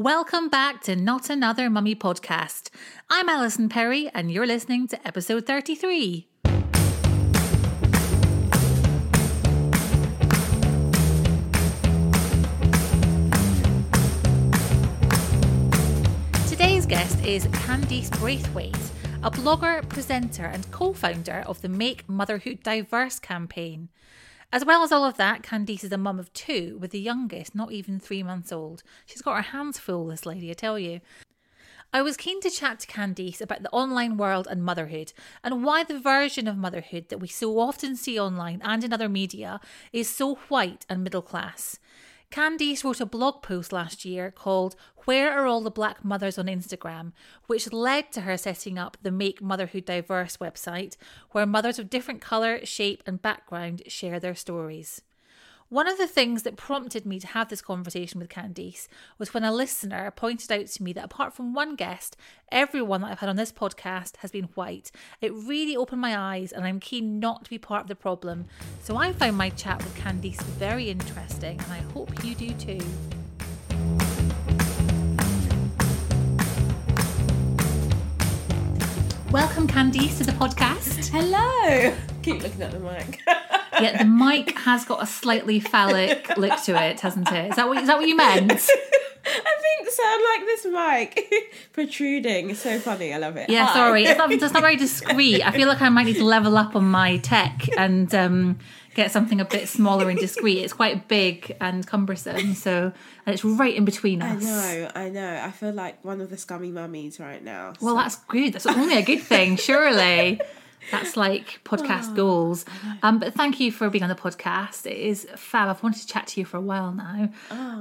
Welcome back to Not Another Mummy podcast. I'm Alison Perry, and you're listening to episode 33. Today's guest is Candice Braithwaite, a blogger, presenter, and co founder of the Make Motherhood Diverse campaign. As well as all of that, Candice is a mum of two, with the youngest not even three months old. She's got her hands full, this lady, I tell you. I was keen to chat to Candice about the online world and motherhood, and why the version of motherhood that we so often see online and in other media is so white and middle class. Candice wrote a blog post last year called Where Are All the Black Mothers on Instagram, which led to her setting up the Make Motherhood Diverse website, where mothers of different colour, shape, and background share their stories. One of the things that prompted me to have this conversation with Candice was when a listener pointed out to me that apart from one guest, everyone that I've had on this podcast has been white. It really opened my eyes, and I'm keen not to be part of the problem. So I found my chat with Candice very interesting, and I hope you do too. Welcome, Candice, to the podcast. Hello. Keep looking at the mic. yeah, the mic has got a slightly phallic look to it, hasn't it? Is that what, is that what you meant? I think so. I like this mic protruding. It's so funny. I love it. Yeah, Hi. sorry. It's not, it's not very discreet. I feel like I might need to level up on my tech and um, get something a bit smaller and discreet. It's quite big and cumbersome, so and it's right in between us. I know, I know. I feel like one of the scummy mummies right now. Well, that's good. That's only a good thing, surely. That's like podcast goals. Um, but thank you for being on the podcast. It is fab. I've wanted to chat to you for a while now.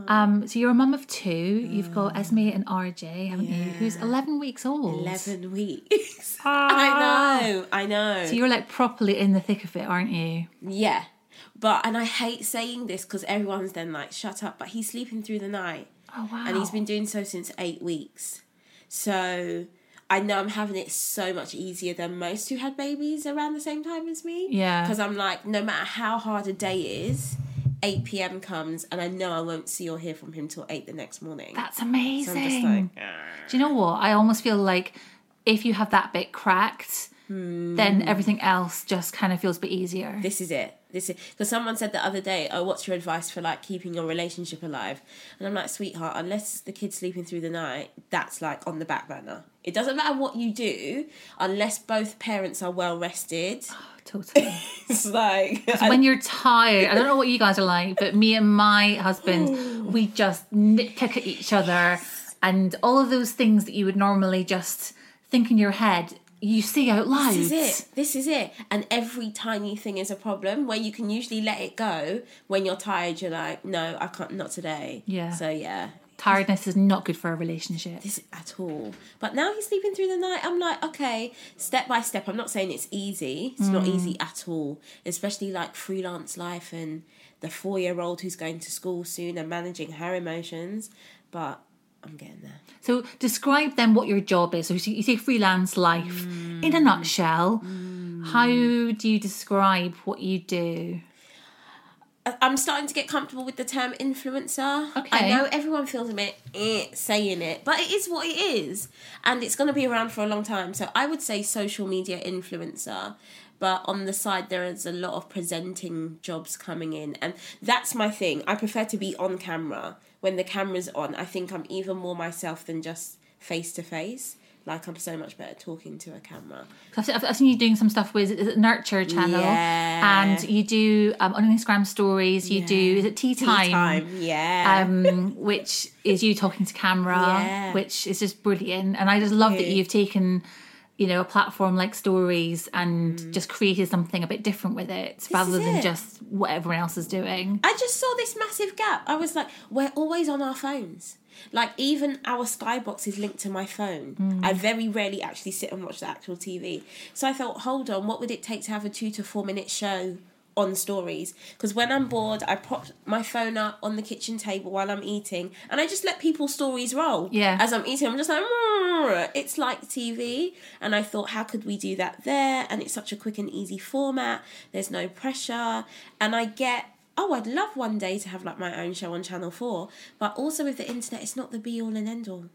Um, so you're a mum of two. You've got Esme and RJ, haven't you? Who's 11 weeks old. 11 weeks. I know, I know. So you're like properly in the thick of it, aren't you? yeah. But, and I hate saying this because everyone's then like, shut up. But he's sleeping through the night. Oh wow. And he's been doing so since eight weeks. So I know I'm having it so much easier than most who had babies around the same time as me. Yeah. Because I'm like, no matter how hard a day is, 8 p.m. comes and I know I won't see or hear from him till 8 the next morning. That's amazing. so I'm just like, Do you know what? I almost feel like if you have that bit cracked, Hmm. then everything else just kind of feels a bit easier. this is it. This is because someone said the other day, "Oh, what's your advice for like keeping your relationship alive?" And I'm like, "Sweetheart, unless the kid's sleeping through the night, that's like on the back burner. It doesn't matter what you do, unless both parents are well rested. Totally. It's like when you're tired, I don't know what you guys are like, but me and my husband, we just nitpick at each other, and all of those things that you would normally just think in your head, you see out loud. This is it. This is it. And every tiny thing is a problem where you can usually let it go. When you're tired, you're like, no, I can't, not today. Yeah. So, yeah, Tiredness is not good for a relationship. this at all. But now he's sleeping through the night. I'm like, okay, step by step. I'm not saying it's easy. It's not mm. easy at all. Especially like freelance life and the four year old who's going to school soon and managing her emotions. But I'm getting there. So describe then what your job is. So you say freelance life in a nutshell. How do you describe what you do? I'm starting to get comfortable with the term influencer. Okay. I know everyone feels a bit eh, saying it, but it is what it is, and it's going to be around for a long time. So I would say social media influencer. But on the side, there is a lot of presenting jobs coming in, and that's my thing. I prefer to be on camera. When the camera's on, I think I'm even more myself than just face to face. Like I'm so much better talking to a camera. I've, seen- I've seen you doing some stuff with is it Nurture channel, Yeah. and you do um, on Instagram stories. You do is it tea time? Tea time? yeah. um, which is you talking to camera, Yeah. which is just brilliant. And I just love that you. you've taken, you know, a platform like Stories and Mm. just created something a bit different with it, rather than it. just what everyone else is doing. I just saw this massive gap. I was like, we're always on our phones. Like even our skybox is linked to my phone. I very rarely actually sit and watch the actual TV. So I thought, hold on, what would it take to have a two to four minute show on stories? Because when I'm bored, I prop my phone up on the kitchen table while I'm eating, and I just let people's stories roll. Yeah. As I'm eating, I'm just like, it's like TV. And I thought, how could we do that there? And it's such a quick and easy format. There's no pressure, and I get oh, I'd love one day to have like my own show on Channel Four, but also with the internet, it's not the be all and end all.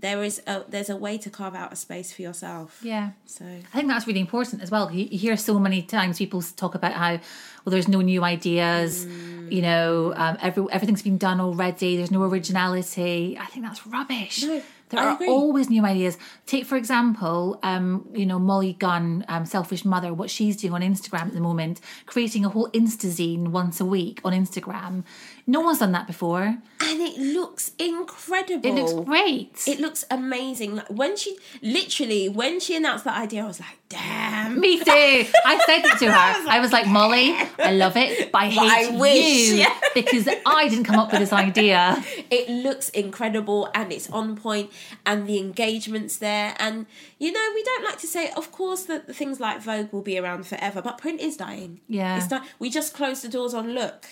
There is a there's a way to carve out a space for yourself. Yeah. So I think that's really important as well. You, you hear so many times people talk about how, well, there's no new ideas, you know, um, every, everything's been done already, there's no originality. I think that's rubbish. No, there I are agree. always new ideas. Take, for example, um, you know, Molly Gunn, um, Selfish Mother, what she's doing on Instagram at the moment, creating a whole Instazine once a week on Instagram. No one's done that before. and it looks incredible. It looks great. It looks amazing. Like when she literally when she announced that idea, I was like, damn. Me too. I said it to her. I was like, Molly, I love it, but I hate I wish, you yeah. because I didn't come up with this idea. It looks incredible and it's on point and the engagement's there. And you know, we don't like to say, of course, that the things like Vogue will be around forever, but print is dying. Yeah. It's di- we just closed the doors on Look.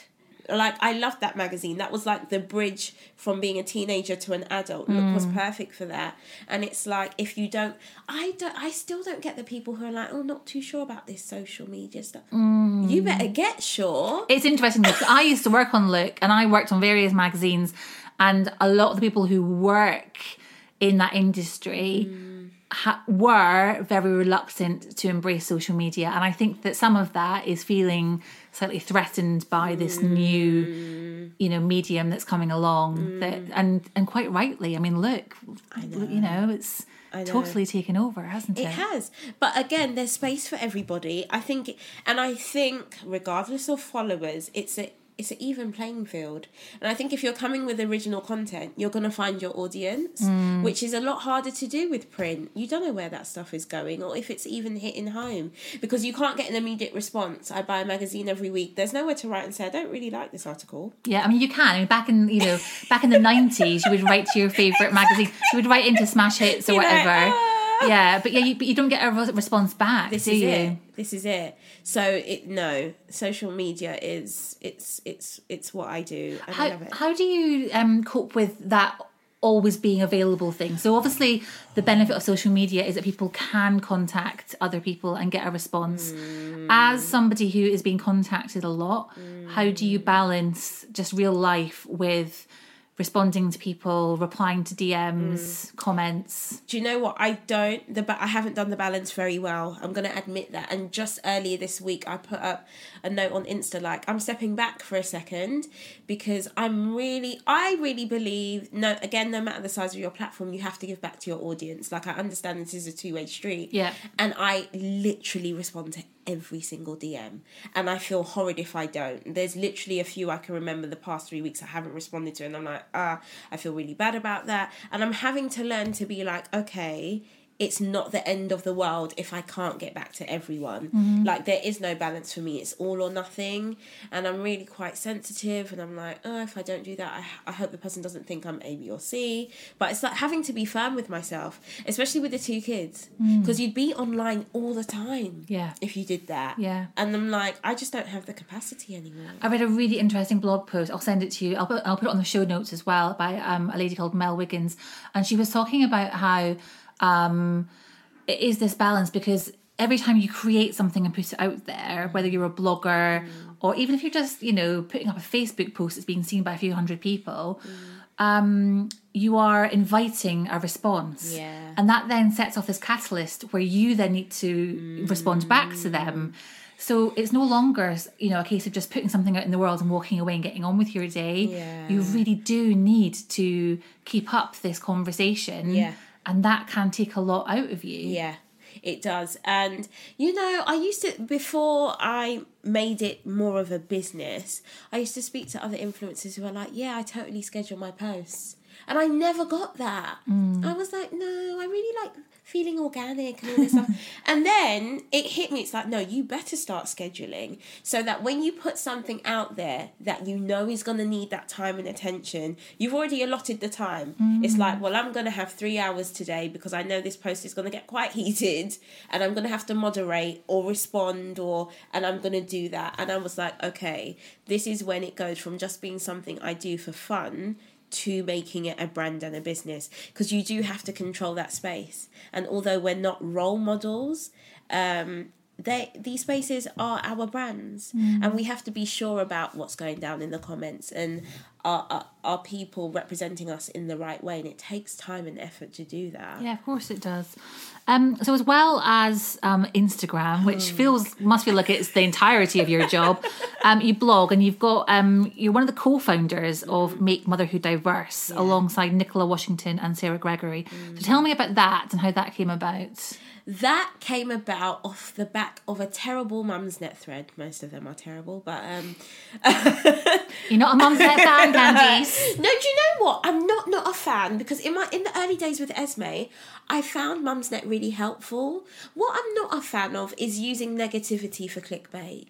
Like I loved that magazine. That was like the bridge from being a teenager to an adult. Look was mm. perfect for that. And it's like if you don't I don't I still don't get the people who are like, oh not too sure about this social media stuff. Mm. You better get sure. It's interesting because I used to work on Look and I worked on various magazines, and a lot of the people who work in that industry mm. Ha- were very reluctant to embrace social media. And I think that some of that is feeling slightly threatened by this mm. new, you know, medium that's coming along. Mm. That and and quite rightly. I mean, look, you know, it's totally taken over, hasn't it? It has. But again, there's space for everybody. I think and I think regardless of followers, it's a it's an even playing field. And I think if you're coming with original content, you're going to find your audience, which is a lot harder to do with print. You don't know where that stuff is going or if it's even hitting home because you can't get an immediate response. I buy a magazine every week. There's nowhere to write and say, I don't really like this article. Yeah, I mean, you can. I mean, back in you know, back in the nineties, you would write to your favorite magazine. You would write into Smash Hits or like, whatever. "Ah." Yeah, but yeah, you, but you don't get a response back, This do is you? it. This is it. So it no, social media is it's it's it's what I do I How love it. how do you um cope with that? Always being available thing. So obviously, the benefit of social media is that people can contact other people and get a response. Mm. As somebody who is being contacted a lot, how do you balance just real life with responding to people, replying to DMs, Mm. comments? Do you know what? I don't. The ba- I haven't done the balance very well. I'm going to admit that. And just earlier this week, I put up a note on Insta like I'm stepping back for a second because I'm really, I really believe. No, again, no matter the size of your platform, you have to give back to your audience. Like I understand this is a two way street. Yeah. And I literally respond to every single DM. And I feel horrid if I don't. There's literally a few I can remember the past three weeks I haven't responded to. And I'm like, ah, I feel really bad about that. And I'm having to learn to be like, okay, it's not the end of the world if I can't get back to everyone. Like there is no balance for me. It's all or nothing. And I'm really quite sensitive and I'm like, oh, if I don't do that, I, I hope the person doesn't think I'm A, B, or C. But it's like having to be firm with myself, especially with the two kids. Because you'd be online all the time. Yeah. If you did that. Yeah. And I'm like, I just don't have the capacity anymore. I read a really interesting blog post. I'll send it to you. I'll put, I'll put it on the show notes as well by um, a lady called Mel Wiggins, and she was talking about how um, it is this balance because every time you create something and put it out there, whether you're a blogger or even if you're just, you know, putting up a Facebook post that's being seen by a few hundred people, um, you are inviting a response. Yeah. And that then sets off this catalyst where you then need to respond back to them. So it's no longer, you know, a case of just putting something out in the world and walking away and getting on with your day. Yeah. You really do need to keep up this conversation. Yeah. And that can take a lot out of you. Yeah, it does. And you know, I used to before I made it more of a business. I used to speak to other influencers who were like, "Yeah, I totally schedule my posts," and I never got that. Mm. I was like, "No, I really like." Feeling organic and all this stuff. And then it hit me. It's like, no, you better start scheduling so that when you put something out there that you know is going to need that time and attention, you've already allotted the time. It's like, mm. well, I'm going to have three hours today because I know this post is going to get quite heated and I'm going to have to moderate or respond or, and I'm going to do that. And I was like, okay, this is when it goes from just being something I do for fun to making it a brand and a business because you do have to control that space. And although we're not role models um they these spaces are our brands. And we have to be sure about what's going down in the comments. And are, are are people representing us in the right way and it takes time and effort to do that Yeah, of course it does. Um, so as well as um, Instagram, which feels must feel like it's the entirety of your job, um, you blog and you've got um, you're one of the co-founders of Make Motherhood Diverse alongside Nicola Washington and Sarah Gregory. So tell me about that and how that came about. That came about off the back of a terrible Mumsnet thread most of them are terrible but um You're not a Mumsnet fan, Candice. No, do you know what? I'm not not a fan because in my in the early days with Esme, I found Mumsnet really helpful. What I'm not a fan of is using negativity for clickbait.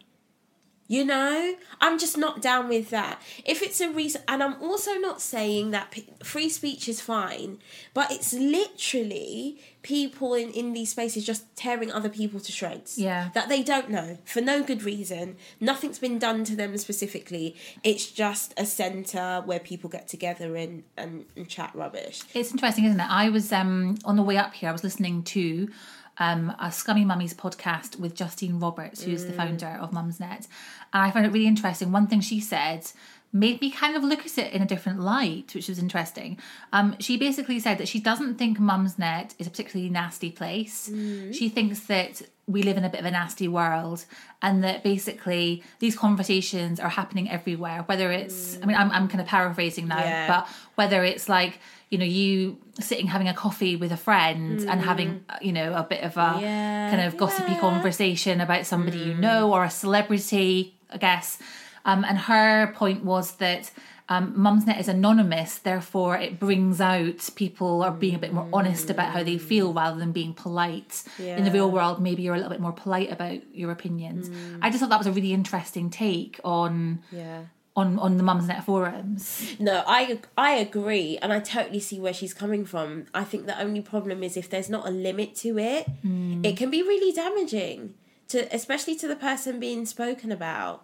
You know, I'm just not down with that. If it's a reason, and I'm also not saying that p- free speech is fine, but it's literally people in, in these spaces just tearing other people to shreds. Yeah. That they don't know for no good reason. Nothing's been done to them specifically. It's just a centre where people get together and, and, and chat rubbish. It's interesting, isn't it? I was um, on the way up here. I was listening to um, a Scummy Mummies podcast with Justine Roberts, who's the founder of Mumsnet, and I found it really interesting. One thing she said made me kind of look at it in a different light, which was interesting. Um, she basically said that she doesn't think Mumsnet is a particularly nasty place. She thinks that we live in a bit of a nasty world and that basically these conversations are happening everywhere whether it's i mean i'm, I'm kind of paraphrasing now Yeah. but whether it's like you know you sitting having a coffee with a friend and having you know a bit of a Yeah, kind of gossipy yeah. conversation about somebody you know or a celebrity i guess um, and her point was that um, Mumsnet is anonymous, therefore it brings out people are being a bit more honest about how they feel mm. rather than being polite. In the real world, maybe you're a little bit more polite about your opinions. Mm. I just thought that was a really interesting take on Yeah. on on the Mumsnet forums. No, I I agree, and I totally see where she's coming from. I think the only problem is if there's not a limit to it, mm. it can be really damaging to, especially to the person being spoken about,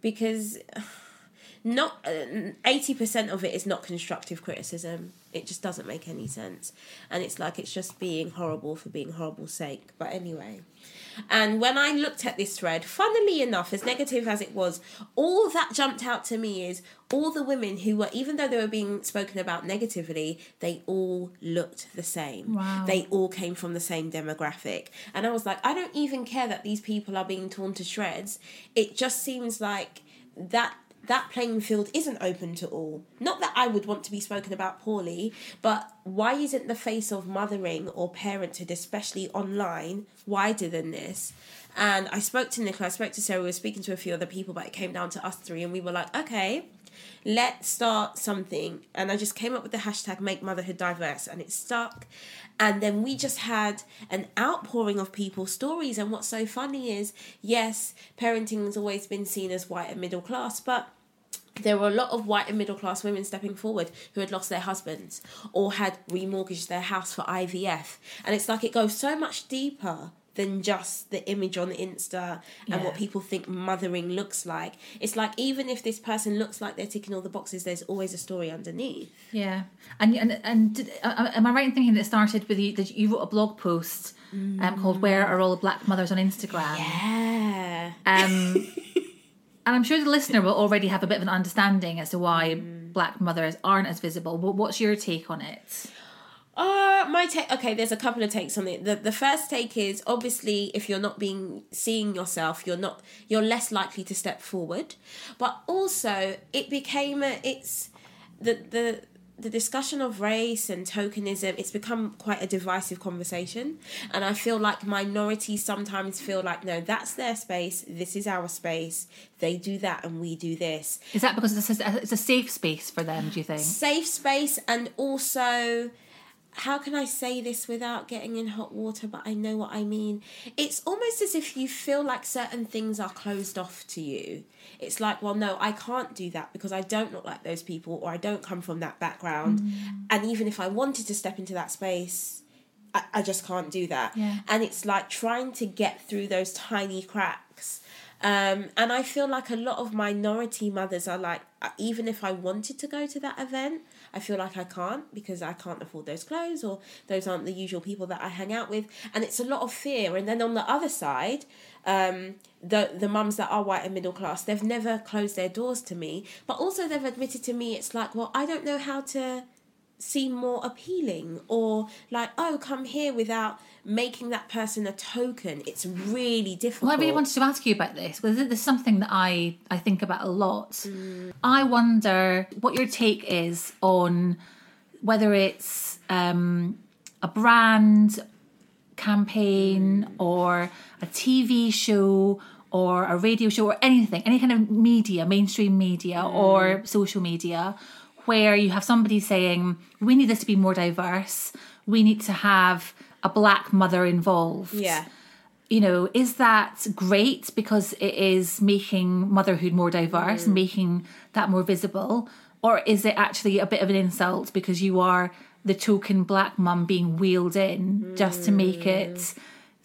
because not uh, eighty percent of it is not constructive criticism. It just doesn't make any sense, and it's like it's just being horrible for being horrible's sake. But anyway. And when I looked at this thread, funnily enough, as negative as it was, all that jumped out to me is all the women who were, even though they were being spoken about negatively, they all looked the same. Wow. They all came from the same demographic. And I was like, I don't even care that these people are being torn to shreds. It just seems like that that playing field isn't open to all. Not that I would want to be spoken about poorly, but why isn't the face of mothering or parenthood, especially online, wider than this? And I spoke to Nicola, I spoke to Sarah, we were speaking to a few other people, but it came down to us three, and we were like, okay, let's start something. And I just came up with the hashtag make motherhood diverse, and it stuck. And then we just had an outpouring of people's stories. And what's so funny is, yes, parenting has always been seen as white and middle class, but there were a lot of white and middle class women stepping forward who had lost their husbands or had remortgaged their house for IVF. And it's like it goes so much deeper than just the image on the Insta and what people think mothering looks like. It's like even if this person looks like they're ticking all the boxes, there's always a story underneath. Yeah, and and and did, uh, am I right in thinking that it started with you that you wrote a blog post um, called "Where Are All the Black Mothers" on Instagram? Yeah. Um, and I'm sure the listener will already have a bit of an understanding as to why Mm. black mothers aren't as visible. But what's your take on it? Uh my take okay, there's a couple of takes on it. The the first take is obviously if you're not being seeing yourself, you're not you're less likely to step forward. But also it became a it's the the the discussion of race and tokenism it's become quite a divisive conversation and i feel like minorities sometimes feel like no that's their space this is our space they do that and we do this Is that because it's a, it's a safe space for them? Do you think? safe space and also how can I say this without getting in hot water, but I know what I mean? It's almost as if you feel like certain things are closed off to you. It's like, well, no, I can't do that because I don't look like those people or I don't come from that background. And even if I wanted to step into that space, I, I just can't do that. Yeah. And it's like trying to get through those tiny cracks. Um, and I feel like a lot of minority mothers are like, uh, even if I wanted to go to that event, I feel like I can't because I can't afford those clothes or those aren't the usual people that I hang out with. And it's a lot of fear. And then on the other side, um, the the mums that are white and middle class, they've never closed their doors to me, but also they've admitted to me it's like, well, I don't know how to seem more appealing or like, oh, come here without making that person a token. It's really difficult. Well, I really wanted to ask you about this because there's something that I, I think about a lot. I wonder what your take is on whether it's um, a brand campaign or a TV show or a radio show or anything, any kind of media, mainstream media or social media, where you have somebody saying, we need this to be more diverse, we need to have a black mother involved Yeah. you know, is that great because it is making motherhood more diverse, mm. making that more visible? Or is it actually a bit of an insult because you are the token black mum being wheeled in just to make mm. it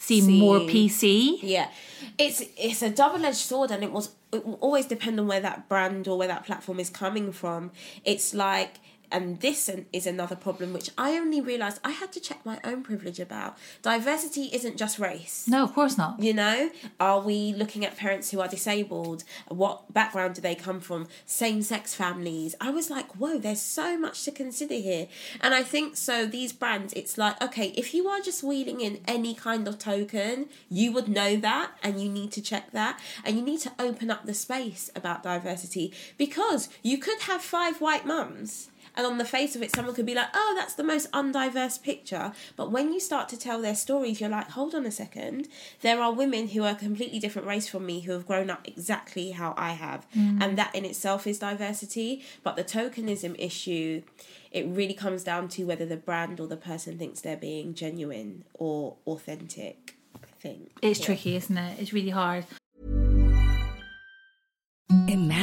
seem more PC? Yeah, it's it's a double edged sword, and it was it will always depend on where that brand or where that platform is coming from. It's like. And this is another problem which I only realised I had to check my own privilege about. Diversity isn't just race. No, of course not. You know, are we looking at parents who are disabled? What background do they come from? Same sex families. I was like, whoa, there's so much to consider here. And I think so, these brands, it's like, okay, if you are just wheeling in any kind of token, you would know that and you need to check that. And you need to open up the space about diversity because you could have five white mums and on the face of it, someone could be like, oh, that's the most undiverse picture. But when you start to tell their stories, you're like, hold on a second. There are women who are a completely different race from me who have grown up exactly how I have. Mm. And that in itself is diversity. But the tokenism issue, it really comes down to whether the brand or the person thinks they're being genuine or authentic, I think. It's Yeah. tricky, isn't it? It's really hard.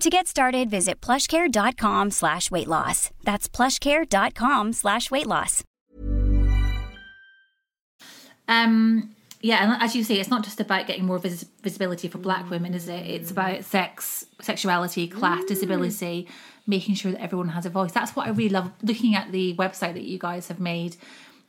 To get started, visit plushcare.com slash weight loss. That's plushcare.com slash weight loss. Um, yeah, and as you say, it's not just about getting more vis- visibility for black women, is it? It's about sex, sexuality, class, disability, making sure that everyone has a voice. That's what I really love looking at the website that you guys have made.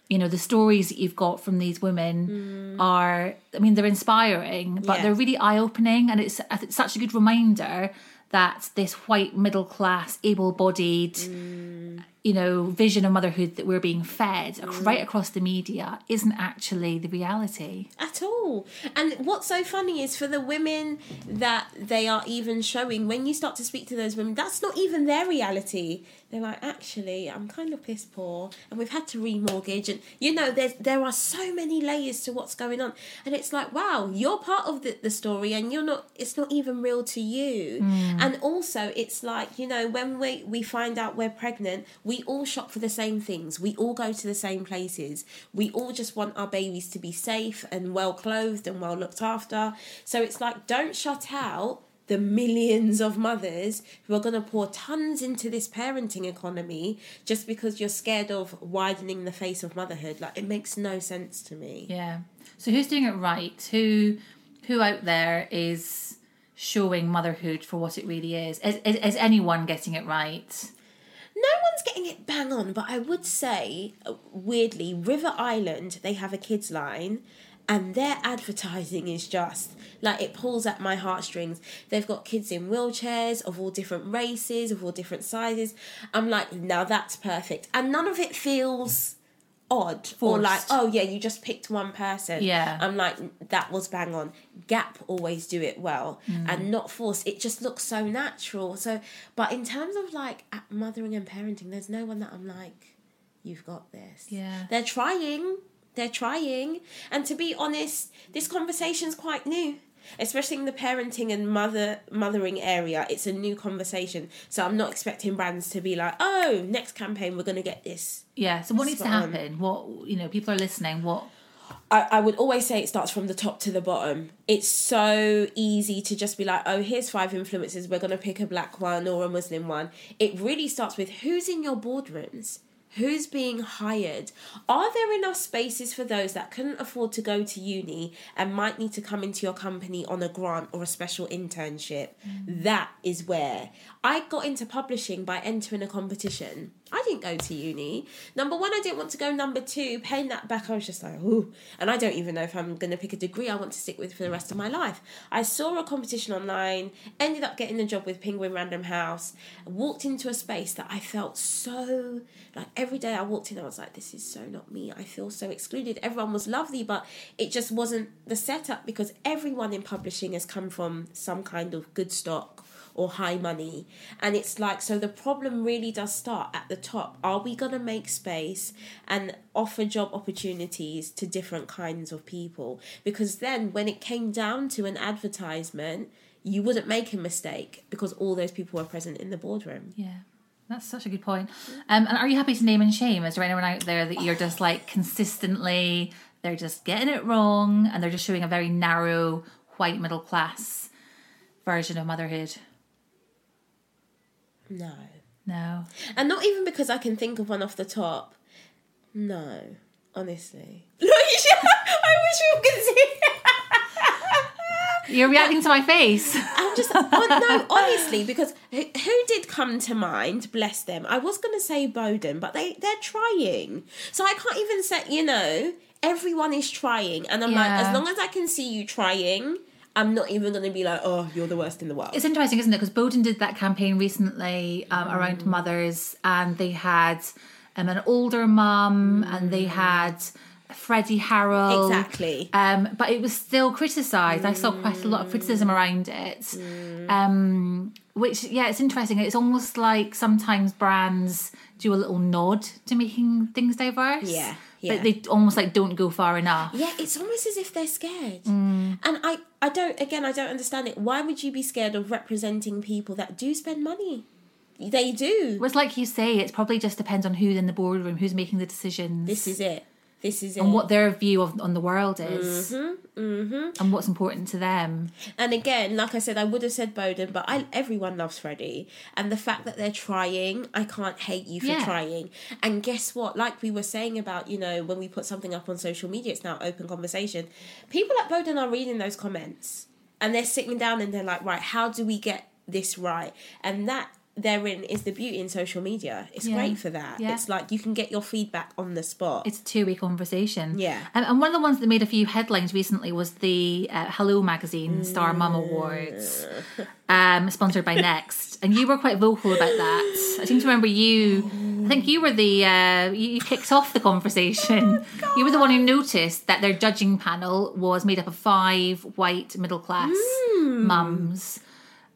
you know the stories that you've got from these women are i mean they're inspiring but Mm. Yeah. they're really eye-opening and it's, it's such a good reminder that this white middle class able-bodied Mm. You know vision of motherhood that we're being fed Mm. right across the media isn't actually the reality at all. And what's so funny is for the women that they are even showing, when you start to speak to those women, that's not even their reality. They're like, actually, I'm kind of piss poor, and we've had to remortgage, and you know, there's there are so many layers to what's going on, and it's like, wow, you're part of the, the story, and you're not. It's not even real to you. And also, it's like you know, when we we find out we're pregnant, we all shop for the same things. We all go to the same places. We all just want our babies to be safe and well clothed and well looked after. So it's like, don't shut out the millions of mothers who are going to pour tons into this parenting economy just because you're scared of widening the face of motherhood. Like, it makes no sense to me. yeah so who's doing it right who who out there is showing motherhood for what it really is is, is, is anyone getting it right one's getting it bang on, but I would say, uh, weirdly, River Island, they have a kids line, and their advertising is just like it pulls at my heartstrings. They've got kids in wheelchairs of all different races, of all different sizes. I'm like, now that's perfect. And none of it feels odd or like, oh yeah, you just picked one person. Yeah. I'm like, that was bang on. Gap always do it well Mm. and not forced. It just looks so natural. So, but in terms of like at mothering and parenting, there's no one that I'm like, you've got this. Yeah. They're trying. They're trying. And to be honest, this conversation's quite new. Especially in the parenting and mother mothering area, it's a new conversation. So I'm not expecting brands to be like, "Oh, next campaign we're gonna get this." yeah so what needs to Spot on. happen what you know people are listening what I, I would always say it starts from the top to the bottom. It's so easy to just be like, oh, here's five influencers. We're going to pick a black one or a Muslim one. It really starts with who's in your boardrooms? Who's being hired? Are there enough spaces for those that couldn't afford to go to uni and might need to come into your company on a grant or a special internship? Mm. That is where I got into publishing by entering a competition. I didn't go to uni. Number one, I didn't want to go. Number two, paying that back, I was just like, ooh. And I don't even know if I'm going to pick a degree I want to stick with for the rest of my life. I saw a competition online, ended up getting a job with Penguin Random House, walked into a space that I felt so like every day I walked in, I was like, this is so not me. I feel so excluded. Everyone was lovely, but it just wasn't the setup because everyone in publishing has come from some kind of good stock or high money. And it's like, so the problem really does start at the top. Are we going to make space and offer job opportunities to different kinds of people? Because then when it came down to an advertisement, you wouldn't make a mistake because all those people were present in the boardroom. Yeah, that's such a good point. Um, and are you happy to name and shame? Is there anyone out there that you're just like consistently they're just getting it wrong and they're just showing a very narrow white middle class version of motherhood? No. No. And not even because I can think of one off the top. No, honestly. I wish you could see. You're reacting to my face. I'm just on, no, honestly, because who, who did come to mind? Bless them. I was going to say Boden, but they they're trying, so I can't even say. You know, everyone is trying, and I'm like, as long as I can see you trying, I'm not even going to be like, oh, you're the worst in the world. It's interesting, isn't it? Because Boden did that campaign recently um, around mothers, and they had um, an older mum, and they had Freddie Harrel. Exactly. Um, but it was still criticised. I saw quite a lot of criticism around it. Um, which, yeah, it's interesting. It's almost like sometimes brands do a little nod to making things diverse. Yeah, yeah. But they almost like don't go far enough. Yeah, it's almost as if they're scared. Mm. And I, I don't, again, I don't understand it. Why would you be scared of representing people that do spend money? They do. Well, it's like you say, it probably just depends on who's in the boardroom, who's making the decisions. This is it. This is it. and what their view of on the world is Mm-hmm, and what's important to them And again, like I said, I would have said Boden, but I everyone loves Freddie. And the fact that they're trying, I can't hate you for Yeah. trying. And guess what? Like we were saying about, you know, when we put something up on social media, it's now open conversation. People at Boden are reading those comments and they're sitting down and they're like, right, how do we get this right? And that therein is the beauty in social media. It's Yeah. great for that. Yeah. It's like you can get your feedback on the spot. It's a two-way conversation. Yeah. and, and one of the ones that made a few headlines recently was the uh, Hello Magazine Star Mum Awards, um, sponsored by Next, and you were quite vocal about that. I seem to remember you. I think you were the uh, you, kicked off the conversation. you were the one who noticed that their judging panel was made up of five white middle class mums.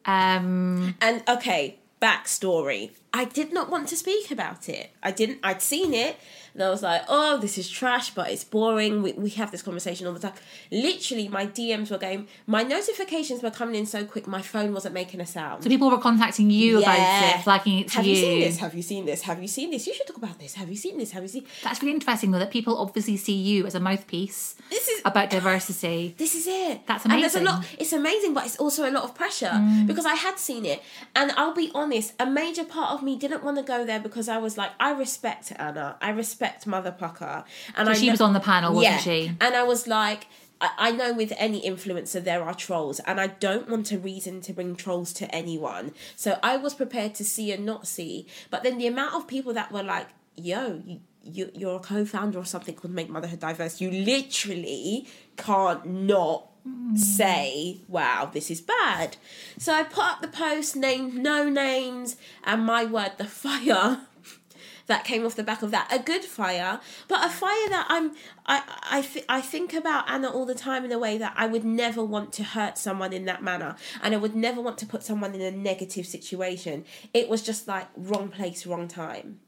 Um, And okay, backstory. I did not want to speak about it. I didn't. I'd seen it, and I was like, "Oh, this is trash," but it's boring. We we have this conversation all the time. Literally, my DMs were going. My notifications were coming in so quick. My phone wasn't making a sound. so people were contacting you about it, flagging it to Have you seen this? Have you seen this? Have you seen this? You should talk about this. Have you seen this? Have you seen? That's really interesting, though, that people obviously see you as a mouthpiece This is about diversity. this is it. That's amazing. And there's a lot. It's amazing, but it's also a lot of pressure Mm. because I had seen it, and I'll be honest. A major part of me didn't want to go there because I was like, I respect Anna. I respect Mother Pukka, and So she was on the panel, wasn't yeah. she? And I was like. I I know with any influencer there are trolls, and I don't want a reason to bring trolls to anyone. So I was prepared to see and not see. But then the amount of people that were like, "Yo, you, you you're a co-founder of something called Make Motherhood Diverse," you literally can't not mm. say, "Wow, this is bad." So I put up the post, named no names, and my word, the fire that came off the back of that. A good fire, but a fire that I'm I I th- I think about Anna all the time in a way that I would never want to hurt someone in that manner, and I would never want to put someone in a negative situation. It was just like wrong place, wrong time.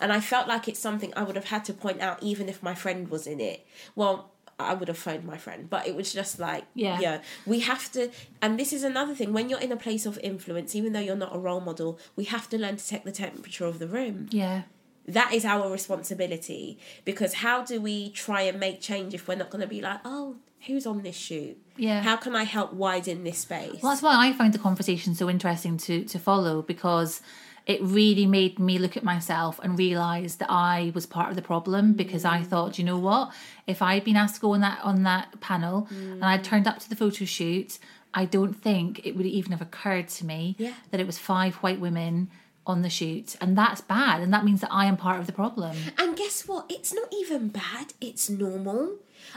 And I felt like it's something I would have had to point out even if my friend was in it. Well, I would have phoned my friend, but it was just like, Yeah. yeah, we have to. And this is another thing when you're in a place of influence, even though you're not a role model, we have to learn to take the temperature of the room Yeah. That is our responsibility because how do we try and make change if we're not going to be like oh who's on this shoot Yeah. how can i help widen this space Well, that's why I find the conversation so interesting to to follow because it really made me look at myself and realize that I was part of the problem mm. because I thought, you know what, if I'd been asked to go on that on that panel and I'd turned up to the photo shoot, I don't think it would even have occurred to me Yeah. that it was five white women on the shoot, and that's bad, and that means that I am part of the problem. and guess what it's not even bad it's normal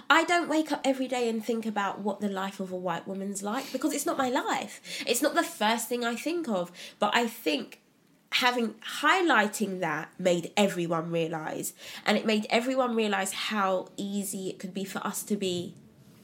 I don't wake up every day and think about what the life of a white woman's like because it's not my life. It's not the first thing I think of. But I think having highlighting that made everyone realize and it made everyone realize how easy it could be for us to be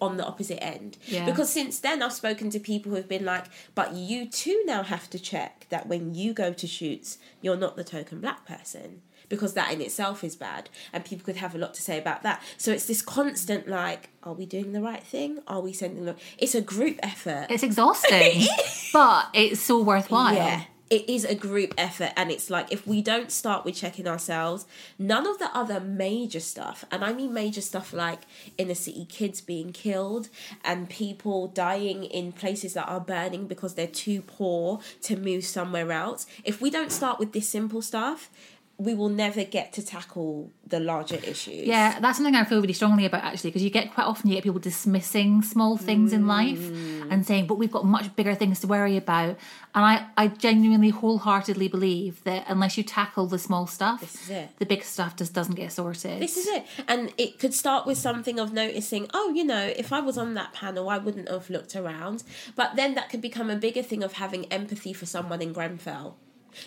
on the opposite end Yeah. because since then i've spoken to people who've been like but you too now have to check that when you go to shoots you're not the token black person because that in itself is bad and people could have a lot to say about that so it's this constant like are we doing the right thing are we sending the it's a group effort It's exhausting, but it's so worthwhile. yeah. It is a group effort, and it's like if we don't start with checking ourselves, none of the other major stuff, and I mean major stuff like inner city kids being killed and people dying in places that are burning because they're too poor to move somewhere else. If we don't start with this simple stuff, we will never get to tackle the larger issues. Yeah, that's something I feel really strongly about actually, because you get quite often you get people dismissing small things in life Mm. and saying, "But we've got much bigger things to worry about." And I, I genuinely, wholeheartedly believe that unless you tackle the small stuff, This is it. the big stuff just doesn't get sorted. This is it. And it could start with something of noticing, oh, you know, if I was on that panel, I wouldn't have looked around. But then that could become a bigger thing of having empathy for someone in Grenfell.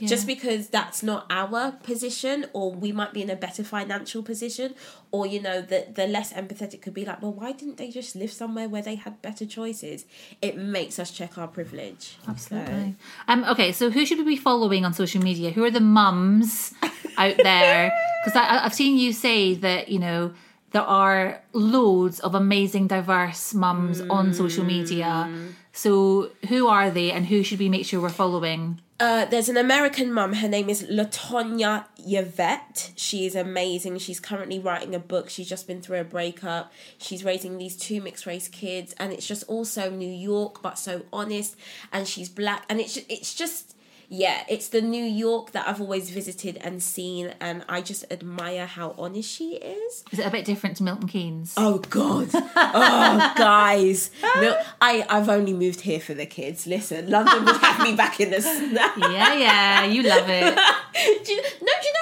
Just because that's not our position, or we might be in a better financial position, or you know, the the less empathetic could be like, well, why didn't they just live somewhere where they had better choices? It makes us check our privilege. Absolutely. Um, okay, so who should we be following on social media? Who are the mums out there? Because I've seen you say that, you know, there are loads of amazing, diverse mums on social media. So who are they and who should we make sure we're following? Uh, there's an American mum. Her name is Latonya Yvette. She is amazing. She's currently writing a book. She's just been through a breakup. She's raising these two mixed race kids, and it's just also New York, but so honest. And she's black, and it's it's just yeah, it's the New York that I've always visited and seen, and I just admire how honest she is. Is it a bit different to Milton Keynes? Oh God! Oh guys, Mil- I I've only moved here for the kids. Listen, London would have me back in the snap. Yeah, yeah, you love it. do you, no, do you know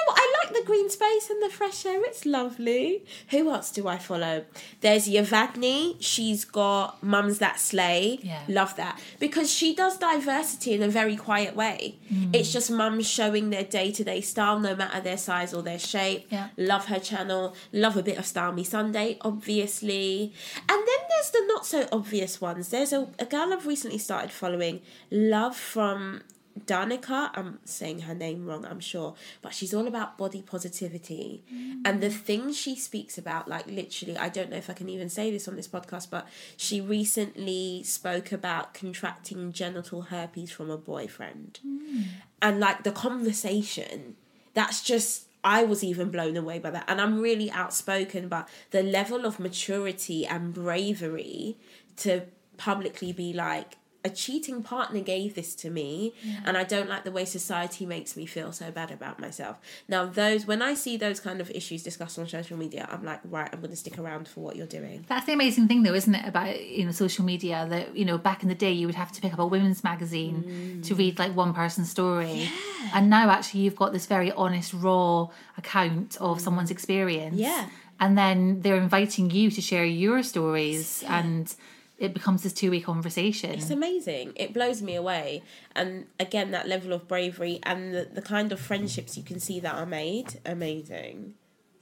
what? I like the green space and the fresh air. It's lovely. Who else do I follow? There's Yvadney. She's got Mums That Slay. Yeah. Love that. Because she does diversity in a very quiet way. Mm. It's just mums showing their day to day style, no matter their size or their shape. Yeah. Love her channel. Love a bit of Style Me Sunday, obviously. And then there's the not so obvious ones. There's a, a girl I've recently started following, Love from Danica, I'm saying her name wrong, I'm sure, but she's all about body positivity. Mm. And the things she speaks about, like literally, I don't know if I can even say this on this podcast, but she recently spoke about contracting genital herpes from a boyfriend. Mm. And like the conversation, that's just. I was even blown away by that. And I'm really outspoken, but the level of maturity and bravery to publicly be like, a cheating partner gave this to me and I don't like the way society makes me feel so bad about myself. Now those when I see those kind of issues discussed on social media, I'm like, right, I'm gonna stick around for what you're doing. That's the amazing thing, though, isn't it? About you know social media that you know back in the day you would have to pick up a women's magazine mm. to read like one person's story, and now actually you've got this very honest, raw account of mm. someone's experience. Yeah. and then they're inviting you to share your stories, and it becomes this two-way conversation. It's amazing. It blows me away. And again, that level of bravery and the, the kind of friendships you can see that are made, amazing.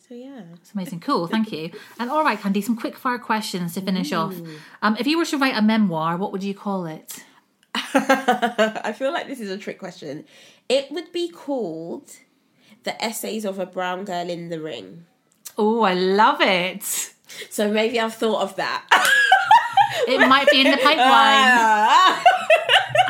So yeah. It's amazing. Cool. Thank you. And all right, Candy, some quick fire questions to finish off. Um, if you were to write a memoir, what would you call it? I feel like this is a trick question. It would be called The Essays of a Brown Girl in the Ring. Oh, I love it. So maybe I've thought of that. It might be in the pipeline.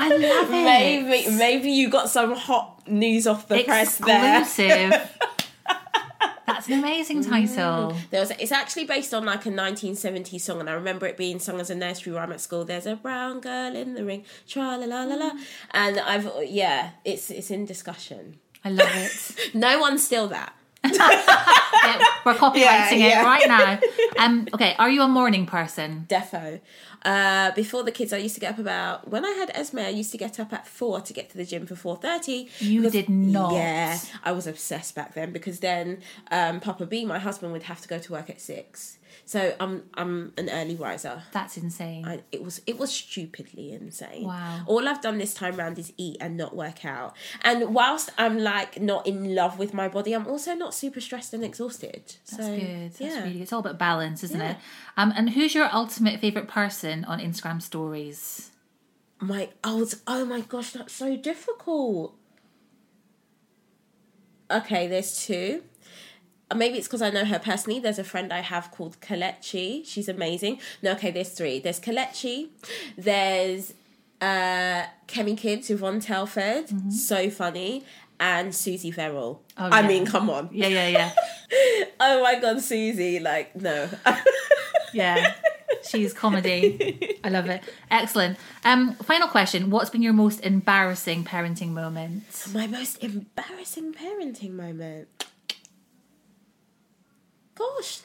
I love it. maybe maybe you got some hot news off the press there. Exclusive. That's an amazing mm. title. There was it's actually based on like a 1970s song, and I remember it being sung as a nursery rhyme at school. There's a brown girl in the ring, tra la la la la, mm. and I've yeah, it's it's in discussion. I love it. No one steal that. Yeah, we're copywriting Yeah, yeah. it right now. Um, okay, are you a morning person? Defo. Uh, before the kids, I used to get up about when I had Esme. I used to get up at four to get to the gym for four thirty. You did not. Yeah, I was obsessed back then because then um, Papa B, my husband, would have to go to work at six. So I'm I'm an early riser. That's insane. I, it was it was stupidly insane. Wow. All I've done this time round is eat and not work out. And whilst I'm like not in love with my body, I'm also not super stressed and exhausted. That's so, good. That's yeah. really It's all about balance, isn't Yeah. it? Um, and who's your ultimate favorite person on Instagram stories? my oh oh my gosh that's so difficult okay there's two maybe it's because I know her personally. There's a friend I have called Kelechi. She's amazing. No, okay, there's three. There's Kelechi. There's uh, Kemi Kids with Ron Telford. So funny. And Susie Verrill. Oh, I yeah. mean, come on. Yeah, yeah, yeah. Oh my god, Susie. Like, no. Yeah. She's comedy. I love it. Excellent. Um, final question. What's been your most embarrassing parenting moment? my most embarrassing parenting moment. Gosh,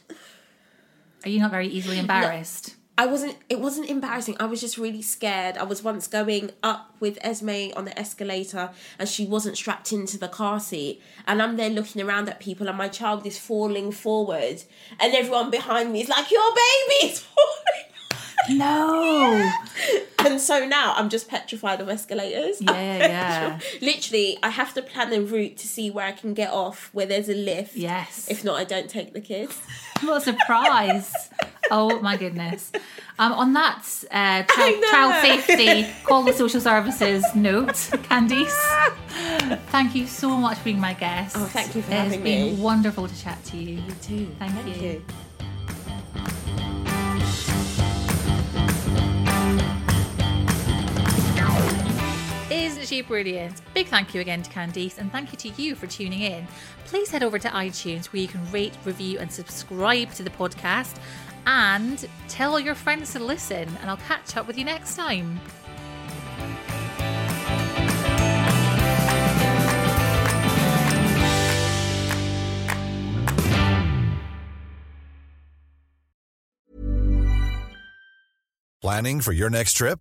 Are you not very easily embarrassed? I wasn't. It wasn't embarrassing. I was just really scared. I was once going up with Esme on the escalator, and she wasn't strapped into the car seat. And I'm there looking around at people, and my child is falling forward, and everyone behind me is like, "Your baby's falling." No. And so now I'm just petrified of escalators. Yeah, yeah. Literally, I have to plan a route to see where I can get off, where there's a lift. Yes. If not, I don't take the kids. What a surprise. oh my goodness. Um, on that uh, child, child safety, call the social services note, Candice, thank you so much for being my guest. Oh, thank you for It has been wonderful to chat to you. too. Thank, you. Isn't she brilliant? Big thank you again to Candice and thank you to you for tuning in. Please head over to iTunes where you can rate, review, and subscribe to the podcast and tell all your friends to listen. And I'll catch up with you next time. Planning for your next trip?